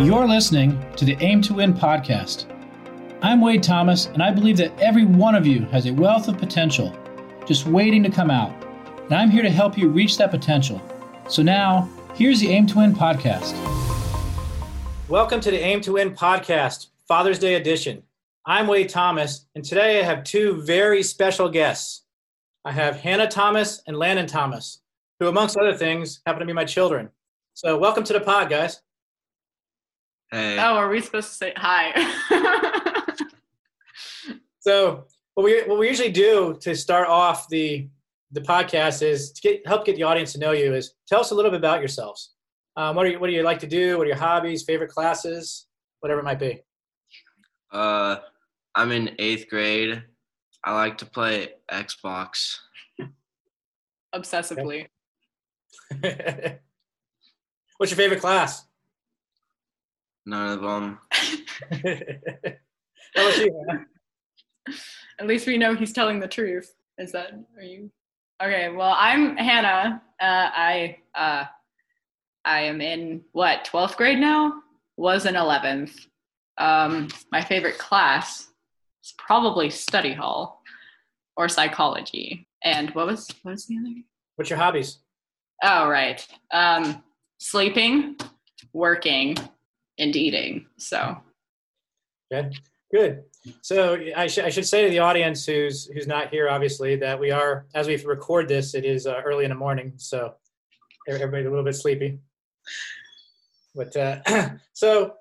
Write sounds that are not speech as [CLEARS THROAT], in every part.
You're listening to the Aim to Win podcast. I'm Wade Thomas, and I believe that every one of you has a wealth of potential just waiting to come out. And I'm here to help you reach that potential. So now, here's the Aim to Win podcast. Welcome to the Aim to Win podcast, Father's Day edition. I'm Wade Thomas, and today I have two very special guests. I have Hannah Thomas and Landon Thomas, who, amongst other things, happen to be my children. So, welcome to the pod, guys. Hey. Oh, are we supposed to say hi? [LAUGHS] so, what we what we usually do to start off the the podcast is to get help get the audience to know you. Is tell us a little bit about yourselves. Um, what are you What do you like to do? What are your hobbies? Favorite classes? Whatever it might be. Uh, I'm in eighth grade. I like to play Xbox. Obsessively. [LAUGHS] What's your favorite class? None of them. [LAUGHS] How about you? Hannah? At least we know he's telling the truth. Is that are you? Okay. Well, I'm Hannah. Uh, I uh, I am in what twelfth grade now. Was in eleventh. Um, my favorite class is probably study hall or psychology. And what was what was the other? What's your hobbies? Oh, right. Um, sleeping, working, and eating. So Good. Good. So I, sh- I should say to the audience who's who's not here, obviously, that we are as we record this, it is uh, early in the morning, so everybody's a little bit sleepy. But uh, [CLEARS THROAT] so,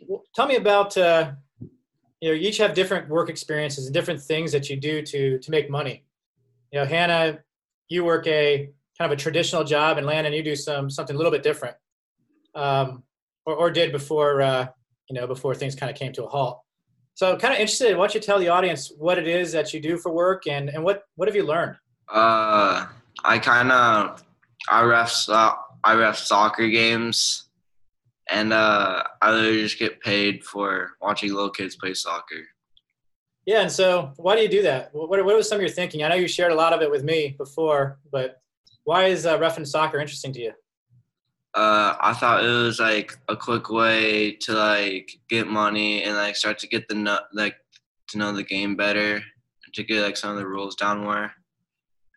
w- tell me about uh, you know you each have different work experiences and different things that you do to to make money. You know, Hannah, you work a kind of a traditional job, and Landon, you do some something a little bit different, um, or, or did before uh, you know before things kind of came to a halt. So, kind of interested. Why don't you tell the audience what it is that you do for work, and and what what have you learned? Uh, I kind of I ref so- I ref soccer games, and uh, I literally just get paid for watching little kids play soccer. Yeah, and so why do you do that? What what was some of your thinking? I know you shared a lot of it with me before, but why is uh, ref and soccer interesting to you? Uh, I thought it was like a quick way to like get money and like start to get the like to know the game better, to get like some of the rules down more,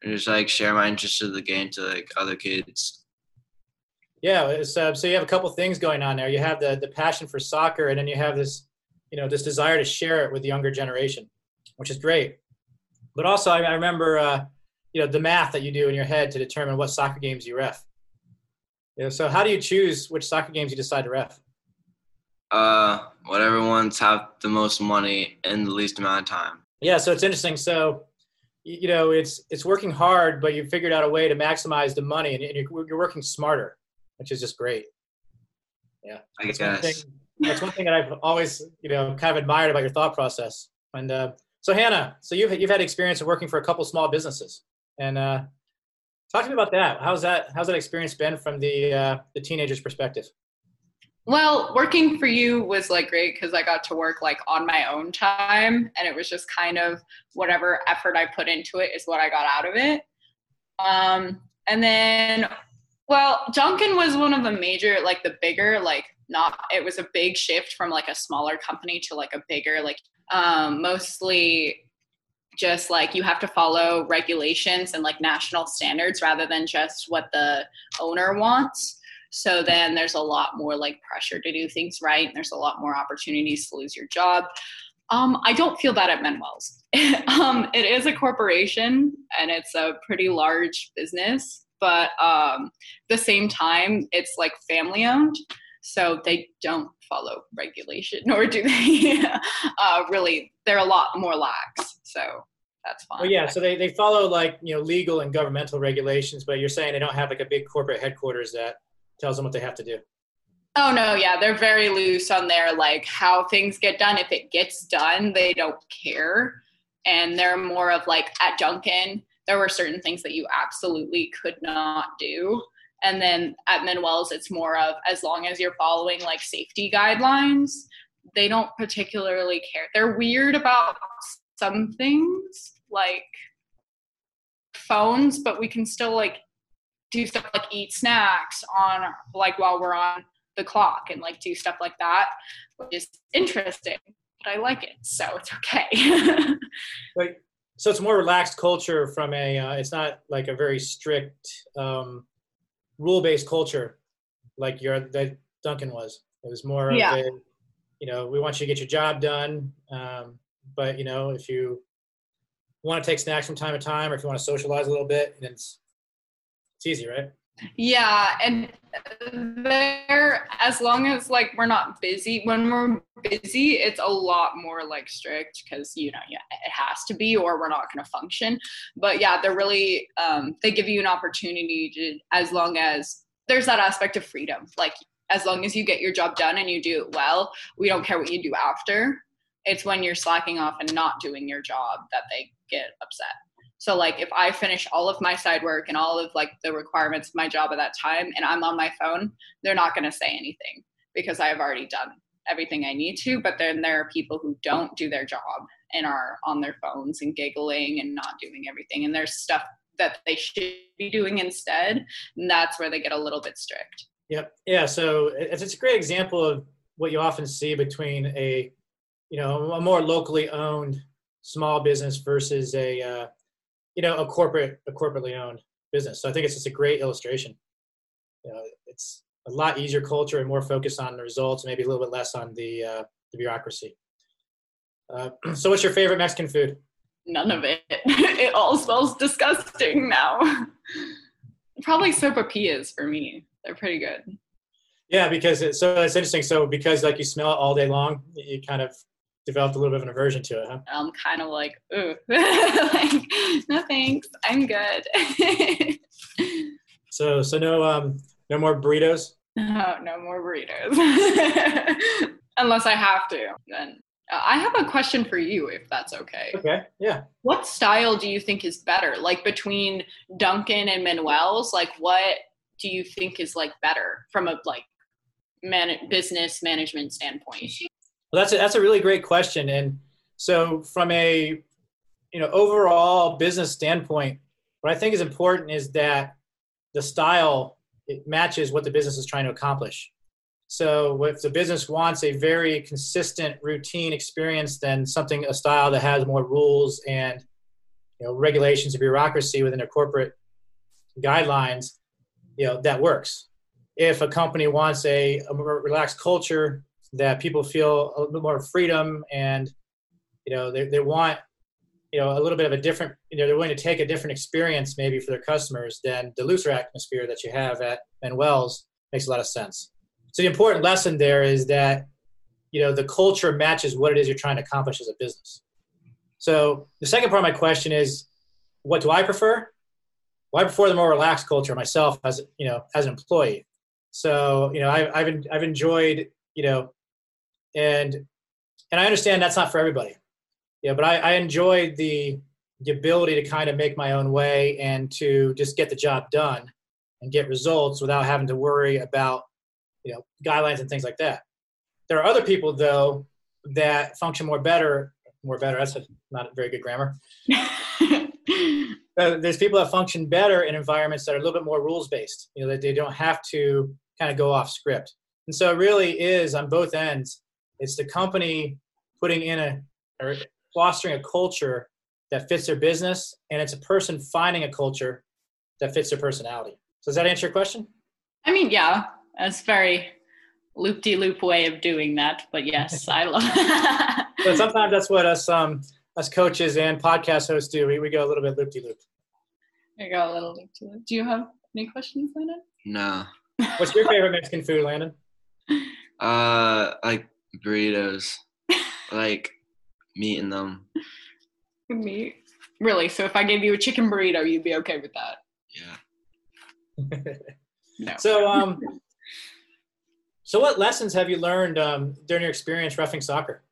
and just like share my interest of the game to like other kids. Yeah, it's, uh, so you have a couple things going on there. You have the the passion for soccer, and then you have this, you know, this desire to share it with the younger generation, which is great. But also, I, I remember, uh, you know, the math that you do in your head to determine what soccer games you ref. Know, so how do you choose which soccer games you decide to ref? Uh, whatever ones have the most money in the least amount of time. Yeah, so it's interesting. So, you know, it's it's working hard, but you figured out a way to maximize the money, and you're, you're working smarter, which is just great. Yeah, I that's one thing. That's one thing that I've always, you know, kind of admired about your thought process. And uh, so, Hannah, so you've you've had experience of working for a couple small businesses, and uh, talk to me about that. How's that How's that experience been from the uh, the teenager's perspective? Well, working for you was like great because I got to work like on my own time and it was just kind of whatever effort I put into it is what I got out of it. Um, and then, well, Dunkin' was one of the major, like the bigger, like not, it was a big shift from like a smaller company to like a bigger, like um, mostly just like you have to follow regulations and like national standards rather than just what the owner wants. So then there's a lot more like pressure to do things right. And there's a lot more opportunities to lose your job. Um, I don't feel that at Manuel's. [LAUGHS] um, it is a corporation and it's a pretty large business, but um, the same time, it's like family owned. So they don't follow regulation, [LAUGHS] nor do they [LAUGHS] uh, really. They're a lot more lax. So that's fine. Well, yeah, so they, they follow like you know legal and governmental regulations, but you're saying they don't have like a big corporate headquarters that tells them what they have to do. Oh no, yeah, they're very loose on their like how things get done. If it gets done, they don't care. And they're more of like at Dunkin', there were certain things that you absolutely could not do. And then at Manuel's, it's more of as long as you're following like safety guidelines, they don't particularly care. They're weird about some things like phones, but we can still like do stuff like eat snacks on like while we're on the clock and like do stuff like that, which is interesting. But I like it, so it's okay. [LAUGHS] Like, so it's more relaxed culture from a. Uh, it's not like a very strict um, rule-based culture, like your that Dunkin' was. It was more of Yeah. a, you know, we want you to get your job done, um, but you know, if you want to take snacks from time to time, or if you want to socialize a little bit, then it's it's easy, right? Yeah, and there, as long as like we're not busy, when we're busy, it's a lot more like strict because you know, yeah, it has to be, or we're not going to function. But yeah, they're really um, they give you an opportunity to, as long as there's that aspect of freedom, like as long as you get your job done and you do it well, we don't care what you do after. It's when you're slacking off and not doing your job that they get upset. So like if I finish all of my side work and all of like the requirements of my job at that time and I'm on my phone, they're not going to say anything because I've already done everything I need to. But then there are people who don't do their job and are on their phones and giggling and not doing everything. And there's stuff that they should be doing instead. And that's where they get a little bit strict. Yep. Yeah. So it's a great example of what you often see between a, you know, a more locally owned small business versus a, uh, you know, a corporate, a corporately owned business. So I think it's just a great illustration. You know, it's a lot easier culture and more focused on the results, maybe a little bit less on the uh, the bureaucracy. Uh, [CLEARS THROAT] so, what's your favorite Mexican food? None of it. [LAUGHS] it all smells disgusting now. Probably sopapillas for me. They're pretty good. Yeah, because it's, so it's interesting. So because like you smell it all day long, you kind of developed a little bit of an aversion to it, huh? I'm kind of like, ooh, [LAUGHS] like, no thanks, I'm good. [LAUGHS] So so no um no more burritos. no, no more burritos. [LAUGHS] Unless I have to. Then uh, I have a question for you, if that's okay. Okay. Yeah. What style do you think is better? Like between Dunkin' and Manuel's, like what do you think is like better from a like man business management standpoint? Well, that's a, that's a really great question. And so from a you know overall business standpoint, what I think is important is that the style it matches what the business is trying to accomplish. So if the business wants a very consistent routine experience, then something a style that has more rules and you know regulations and bureaucracy within their corporate guidelines, you know that works. If a company wants a, a relaxed culture that people feel a little bit more freedom and you know they, they want you know a little bit of a different you know they're willing to take a different experience maybe for their customers than the looser atmosphere that you have at Manuel's makes a lot of sense. So the important lesson there is that you know the culture matches what it is you're trying to accomplish as a business. So the second part of my question is what do i prefer? Well i prefer the more relaxed culture myself as you know as an employee. So you know I, I've I've enjoyed you know and and I understand that's not for everybody. Yeah, but I, I enjoy the the ability to kind of make my own way and to just get the job done and get results without having to worry about you know guidelines and things like that. There are other people though that function more better more better. That's a, not very good grammar. [LAUGHS] Uh, there's people that function better in environments that are a little bit more rules based. You know that they don't have to kind of go off script. And so it really is on both ends. It's the company putting in a or fostering a culture that fits their business, and it's a person finding a culture that fits their personality. So does that answer your question? I mean, yeah, that's very loop de loop way of doing that. But yes, [LAUGHS] I love [LAUGHS] But sometimes that's what us um us coaches and podcast hosts do. We, we go a little bit loop de loop. I got a little loop to it. Do you have any questions, Landon? No. What's your favorite Mexican food, Landon? [LAUGHS] Uh, like burritos, like meat in them. Me? Really? So if I gave you a chicken burrito, you'd be okay with that? Yeah. No. So um so what lessons have you learned um, during your experience roughing soccer?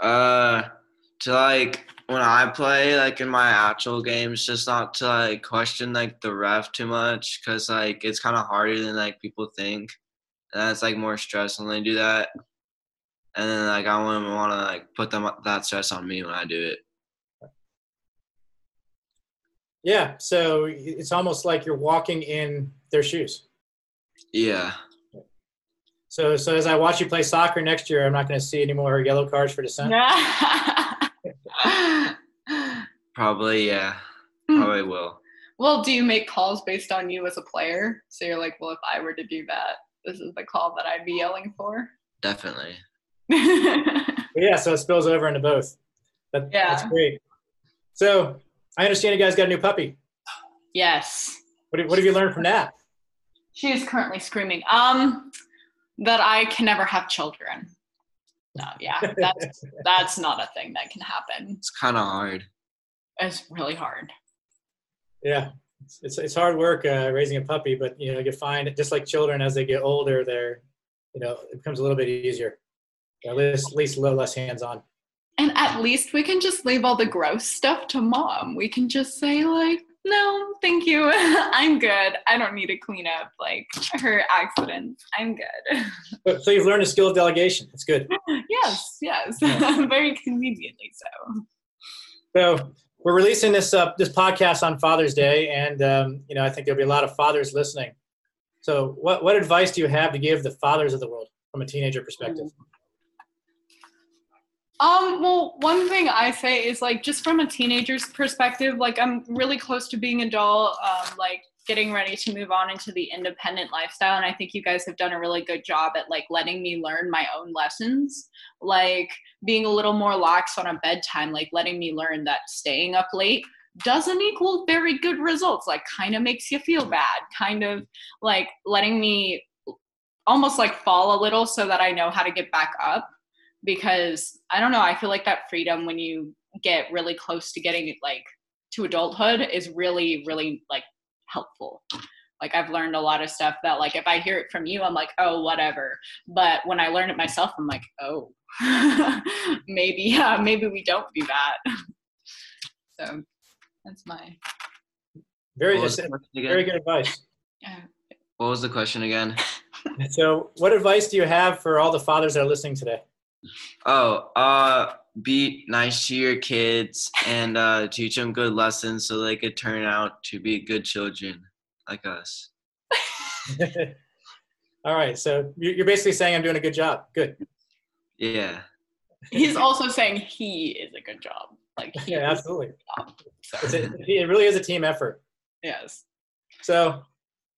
Uh, to like when I play, like in my actual games, just not to like question like the ref too much, cause like it's kind of harder than like people think, and that's like more stress when they do that. And then like I wouldn't want to like put them that stress on me when I do it. Yeah, so it's almost like you're walking in their shoes. Yeah. So, so as I watch you play soccer next year, I'm not going to see any more yellow cards for dissent. [LAUGHS] Probably, yeah. Hmm. Probably will. well, do you make calls based on you as a player? So you're like, well, if I were to do that, this is the call that I'd be yelling for. Definitely. [LAUGHS] Yeah, so it spills over into both. That, That's great. So I understand you guys got a new puppy. yes. What, have- what have you learned from that? She is currently screaming. Um, that I can never have children. No, yeah, that's [LAUGHS] that's not a thing that can happen. It's kind of hard. It's really hard. Yeah, it's, it's, it's hard work uh, raising a puppy, but you know you find just like children as they get older, they're you know it becomes a little bit easier. At least, at least a little less hands-on. And at least we can just leave all the gross stuff to mom. We can just say like, no, thank you. [LAUGHS] I'm good. I don't need to clean up like her accidents. I'm good. [LAUGHS] But, so you've learned a skill of delegation. That's good. [LAUGHS] yes, yes. Yeah. Very conveniently so. So we're releasing this uh, this podcast on Father's Day, and um, you know I think there'll be a lot of fathers listening. So what what advice do you have to give the fathers of the world from a teenager perspective? Um, well, one thing I say is like just from a teenager's perspective, like I'm really close to being adult, um, like getting ready to move on into the independent lifestyle. And I think you guys have done a really good job at like letting me learn my own lessons, like being a little more lax on a bedtime, like letting me learn that staying up late doesn't equal very good results, like kind of makes you feel bad, kind of like letting me almost like fall a little so that I know how to get back up because I don't know, I feel like that freedom when you get really close to getting like to adulthood is really, really like helpful. Like I've learned a lot of stuff that like if I hear it from you, I'm like, oh, whatever. But when I learn it myself, I'm like, oh, [LAUGHS] maybe, yeah, maybe we don't do that. [LAUGHS] so that's my Very What was the question very good advice. yeah. What was the question again? [LAUGHS] So what advice do you have for all the fathers that are listening today? Oh, uh, be nice to your kids and uh, teach them good lessons so they could turn out to be good children like us. [LAUGHS] all right, so you- you're basically saying I'm doing a good job. Good. Yeah. He's also saying he is a good job. Like he Yeah, absolutely. job. So, It's a, it really is a team effort. yes. So,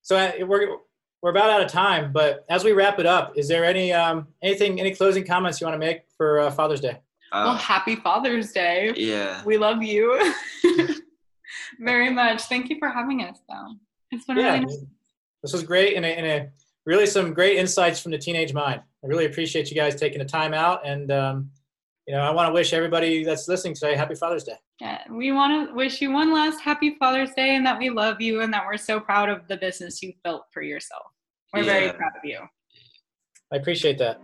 so uh, we're we're about out of time, but as we wrap it up, is there any um anything any closing comments you want to make for uh, Father's Day? Well, Uh, happy Father's Day. yeah. We love you [LAUGHS] very much. Thank you for having us, though. It's been Yeah, really nice. this was great and a, and a really some great insights from the teenage mind. I really appreciate you guys taking the time out, and um, you know I want to wish everybody that's listening today happy Father's Day. Yeah, we want to wish you one last happy Father's Day and that we love you and that we're so proud of the business you've built for yourself. We're very proud of you. I appreciate that.